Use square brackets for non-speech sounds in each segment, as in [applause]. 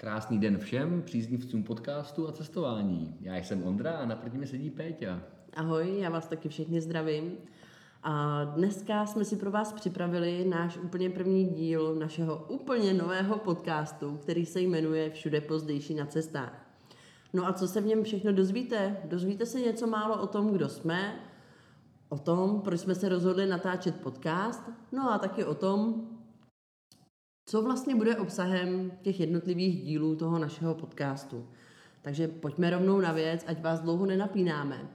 Krásný den všem příznivcům podcastu a cestování. Já jsem Ondra a naproti mi sedí Péťa. Ahoj, já vás taky všichni zdravím. A dneska jsme si pro vás připravili náš úplně první díl našeho úplně nového podcastu, který se jmenuje Všude pozdejší na cestách. No a co se v něm všechno dozvíte? Dozvíte se něco málo o tom, kdo jsme, o tom, proč jsme se rozhodli natáčet podcast, no a taky o tom, co vlastně bude obsahem těch jednotlivých dílů toho našeho podcastu. Takže pojďme rovnou na věc, ať vás dlouho nenapínáme.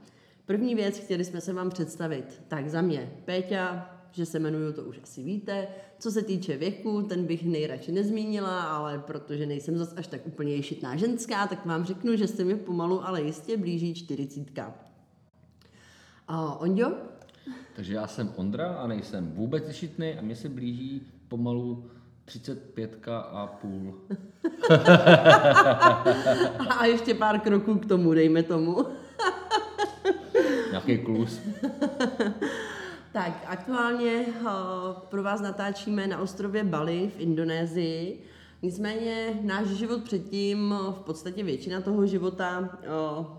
První věc, chtěli jsme se vám představit. Tak za mě Péťa, že se jmenuju, to už asi víte. Co se týče věku, ten bych nejradši nezmínila, ale protože nejsem zas až tak úplně ješitná ženská, tak vám řeknu, že se mi pomalu, ale jistě blíží čtyřicítka. A Ondio? Takže já jsem Ondra a nejsem vůbec ješitný a mě se blíží pomalu 35 a půl. [laughs] a ještě pár kroků k tomu, dejme tomu. Nějaký klus. tak, aktuálně uh, pro vás natáčíme na ostrově Bali v Indonésii. Nicméně náš život předtím, v podstatě většina toho života,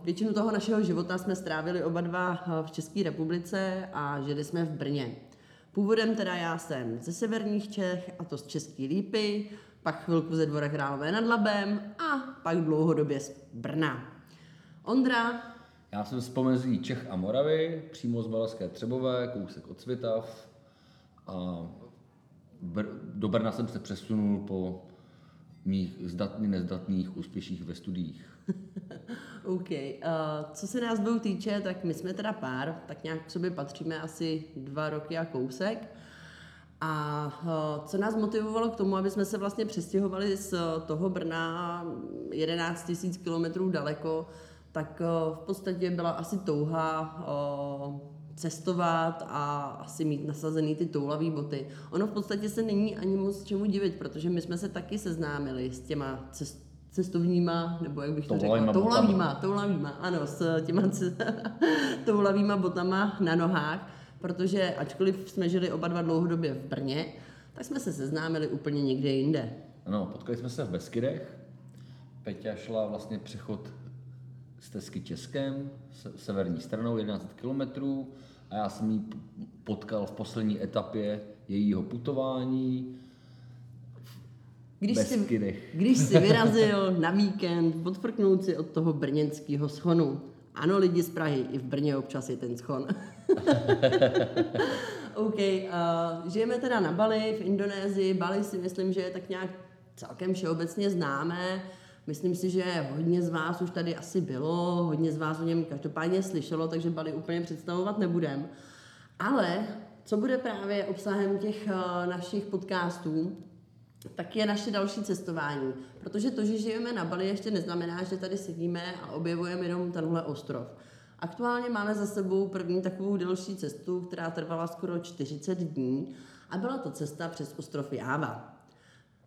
většinu toho našeho života jsme strávili oba dva v České republice a žili jsme v Brně. Původem teda já jsem ze severních Čech, a to z České Lípy, pak chvilku ze Dvora Králové nad Labem a pak dlouhodobě z Brna. Ondra? Já jsem z pomezí Čech a Moravy, přímo z Valašské Třebové, kousek od Svitav. A do Brna jsem se přesunul po mých zdatných, nezdatných úspěších ve studiích. [laughs] OK. Uh, co se nás dvou týče, tak my jsme teda pár, tak nějak k sobě patříme asi dva roky a kousek. A uh, co nás motivovalo k tomu, aby jsme se vlastně přestěhovali z toho Brna 11 000 kilometrů daleko, tak uh, v podstatě byla asi touha uh, cestovat a asi mít nasazený ty toulavý boty. Ono v podstatě se není ani moc čemu divit, protože my jsme se taky seznámili s těma cest, cestovníma, nebo jak bych to řekla, toulavýma, toulavýma, ano, s těma [laughs] toulavýma botama na nohách, protože ačkoliv jsme žili oba dva dlouhodobě v Brně, tak jsme se seznámili úplně někde jinde. Ano, potkali jsme se v Beskydech. Peťa šla vlastně přechod z Tesky Českem, severní stranou, 11 kilometrů a já jsem ji potkal v poslední etapě jejího putování když jsi, když jsi [laughs] vyrazil na víkend podfrknout si od toho brněnského schonu. Ano, lidi z Prahy, i v Brně občas je ten schon. [laughs] OK, uh, žijeme teda na Bali, v Indonésii. Bali si myslím, že je tak nějak celkem všeobecně známé. Myslím si, že hodně z vás už tady asi bylo, hodně z vás o něm každopádně slyšelo, takže Bali úplně představovat nebudem. Ale co bude právě obsahem těch uh, našich podcastů, tak je naše další cestování. Protože to, že žijeme na Bali, ještě neznamená, že tady sedíme a objevujeme jenom tenhle ostrov. Aktuálně máme za sebou první takovou delší cestu, která trvala skoro 40 dní a byla to cesta přes ostrov Jáva.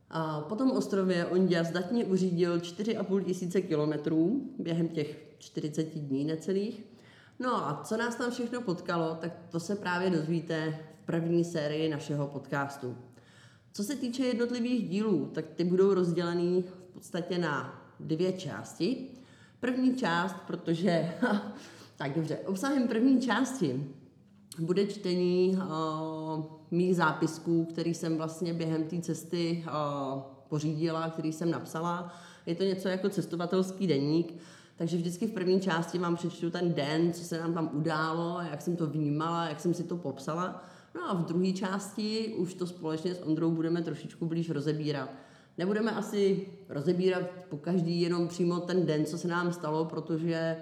A po tom ostrově Ondia zdatně uřídil 4,5 tisíce kilometrů během těch 40 dní necelých. No a co nás tam všechno potkalo, tak to se právě dozvíte v první sérii našeho podcastu. Co se týče jednotlivých dílů, tak ty budou rozdělený v podstatě na dvě části. První část, protože, [laughs] tak dobře, obsahem první části bude čtení uh, mých zápisků, který jsem vlastně během té cesty uh, pořídila, který jsem napsala. Je to něco jako cestovatelský denník, takže vždycky v první části vám přečtu ten den, co se nám tam událo, jak jsem to vnímala, jak jsem si to popsala. No a v druhé části už to společně s Ondrou budeme trošičku blíž rozebírat. Nebudeme asi rozebírat po každý jenom přímo ten den, co se nám stalo, protože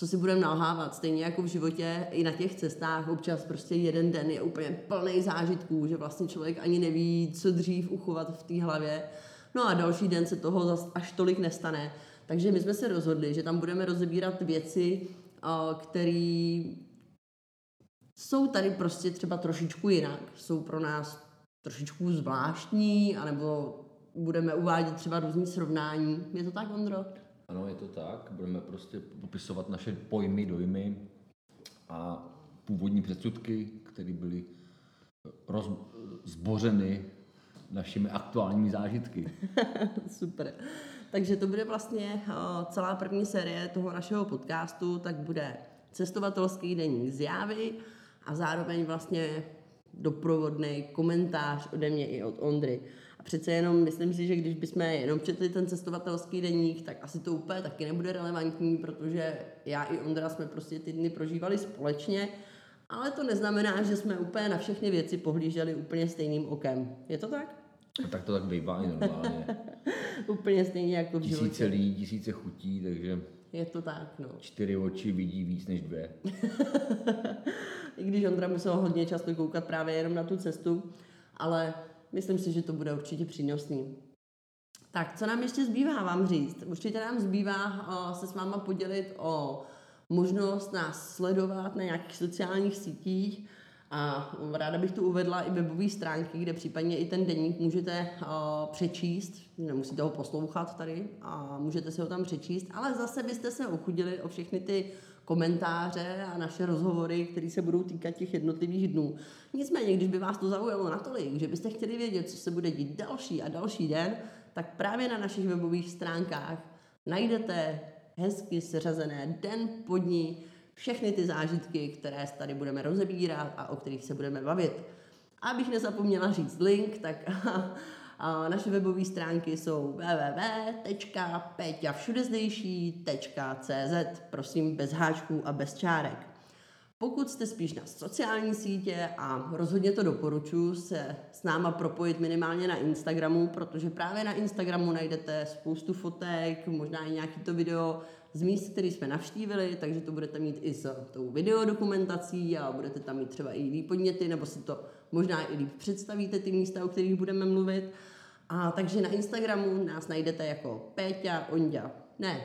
co si budeme nalhávat, stejně jako v životě, i na těch cestách občas prostě jeden den je úplně plný zážitků, že vlastně člověk ani neví, co dřív uchovat v té hlavě. No a další den se toho zas až tolik nestane. Takže my jsme se rozhodli, že tam budeme rozebírat věci, které jsou tady prostě třeba trošičku jinak, jsou pro nás trošičku zvláštní, anebo budeme uvádět třeba různý srovnání. Je to tak, Ondro? Ano, je to tak. Budeme prostě popisovat naše pojmy, dojmy a původní předsudky, které byly roz, zbořeny našimi aktuálními zážitky. [laughs] Super. Takže to bude vlastně uh, celá první série toho našeho podcastu, tak bude cestovatelský denní zjávy a zároveň vlastně doprovodný komentář ode mě i od Ondry. A přece jenom myslím si, že když bychom jenom četli ten cestovatelský deník, tak asi to úplně taky nebude relevantní, protože já i Ondra jsme prostě ty dny prožívali společně, ale to neznamená, že jsme úplně na všechny věci pohlíželi úplně stejným okem. Je to tak? A tak to tak bývá i normálně. [laughs] úplně stejně jako v Tisíce životě. lidí, tisíce chutí, takže Je to tak, no. čtyři oči vidí víc než dvě. [laughs] I když Ondra musel hodně často koukat právě jenom na tu cestu, ale myslím si, že to bude určitě přínosný. Tak, co nám ještě zbývá vám říct? Určitě nám zbývá uh, se s váma podělit o možnost nás sledovat na nějakých sociálních sítích a ráda bych tu uvedla i webové stránky, kde případně i ten deník můžete přečíst, nemusíte ho poslouchat tady a můžete si ho tam přečíst, ale zase byste se ochudili o všechny ty komentáře a naše rozhovory, které se budou týkat těch jednotlivých dnů. Nicméně, když by vás to zaujalo natolik, že byste chtěli vědět, co se bude dít další a další den, tak právě na našich webových stránkách najdete hezky seřazené den po dní všechny ty zážitky, které tady budeme rozebírat a o kterých se budeme bavit. Abych nezapomněla říct link, tak [laughs] a naše webové stránky jsou www.peťavšudezdejší.cz Prosím, bez háčků a bez čárek. Pokud jste spíš na sociální sítě a rozhodně to doporučuji se s náma propojit minimálně na Instagramu, protože právě na Instagramu najdete spoustu fotek, možná i nějaký to video z míst, který jsme navštívili, takže to budete mít i s tou videodokumentací a budete tam mít třeba i líp podněty, nebo si to možná i líp představíte ty místa, o kterých budeme mluvit. A takže na Instagramu nás najdete jako Péťa Onďa. Ne,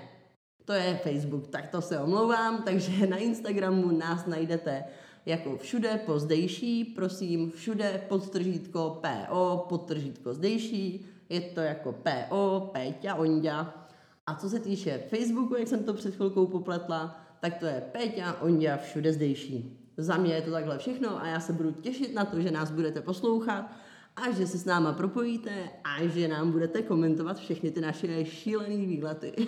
to je Facebook, tak to se omlouvám, takže na Instagramu nás najdete jako všude pozdejší, prosím, všude podtržítko PO, podtržítko zdejší, je to jako PO, Péťa, Onďa. A co se týče Facebooku, jak jsem to před chvilkou popletla, tak to je Péťa, Onďa, všude zdejší. Za mě je to takhle všechno a já se budu těšit na to, že nás budete poslouchat a že se s náma propojíte a že nám budete komentovat všechny ty naše šílené výlety. [laughs]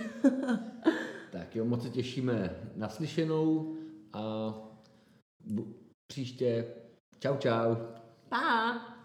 Tak jo, moc se těšíme na slyšenou a příště. Čau, čau. Pa!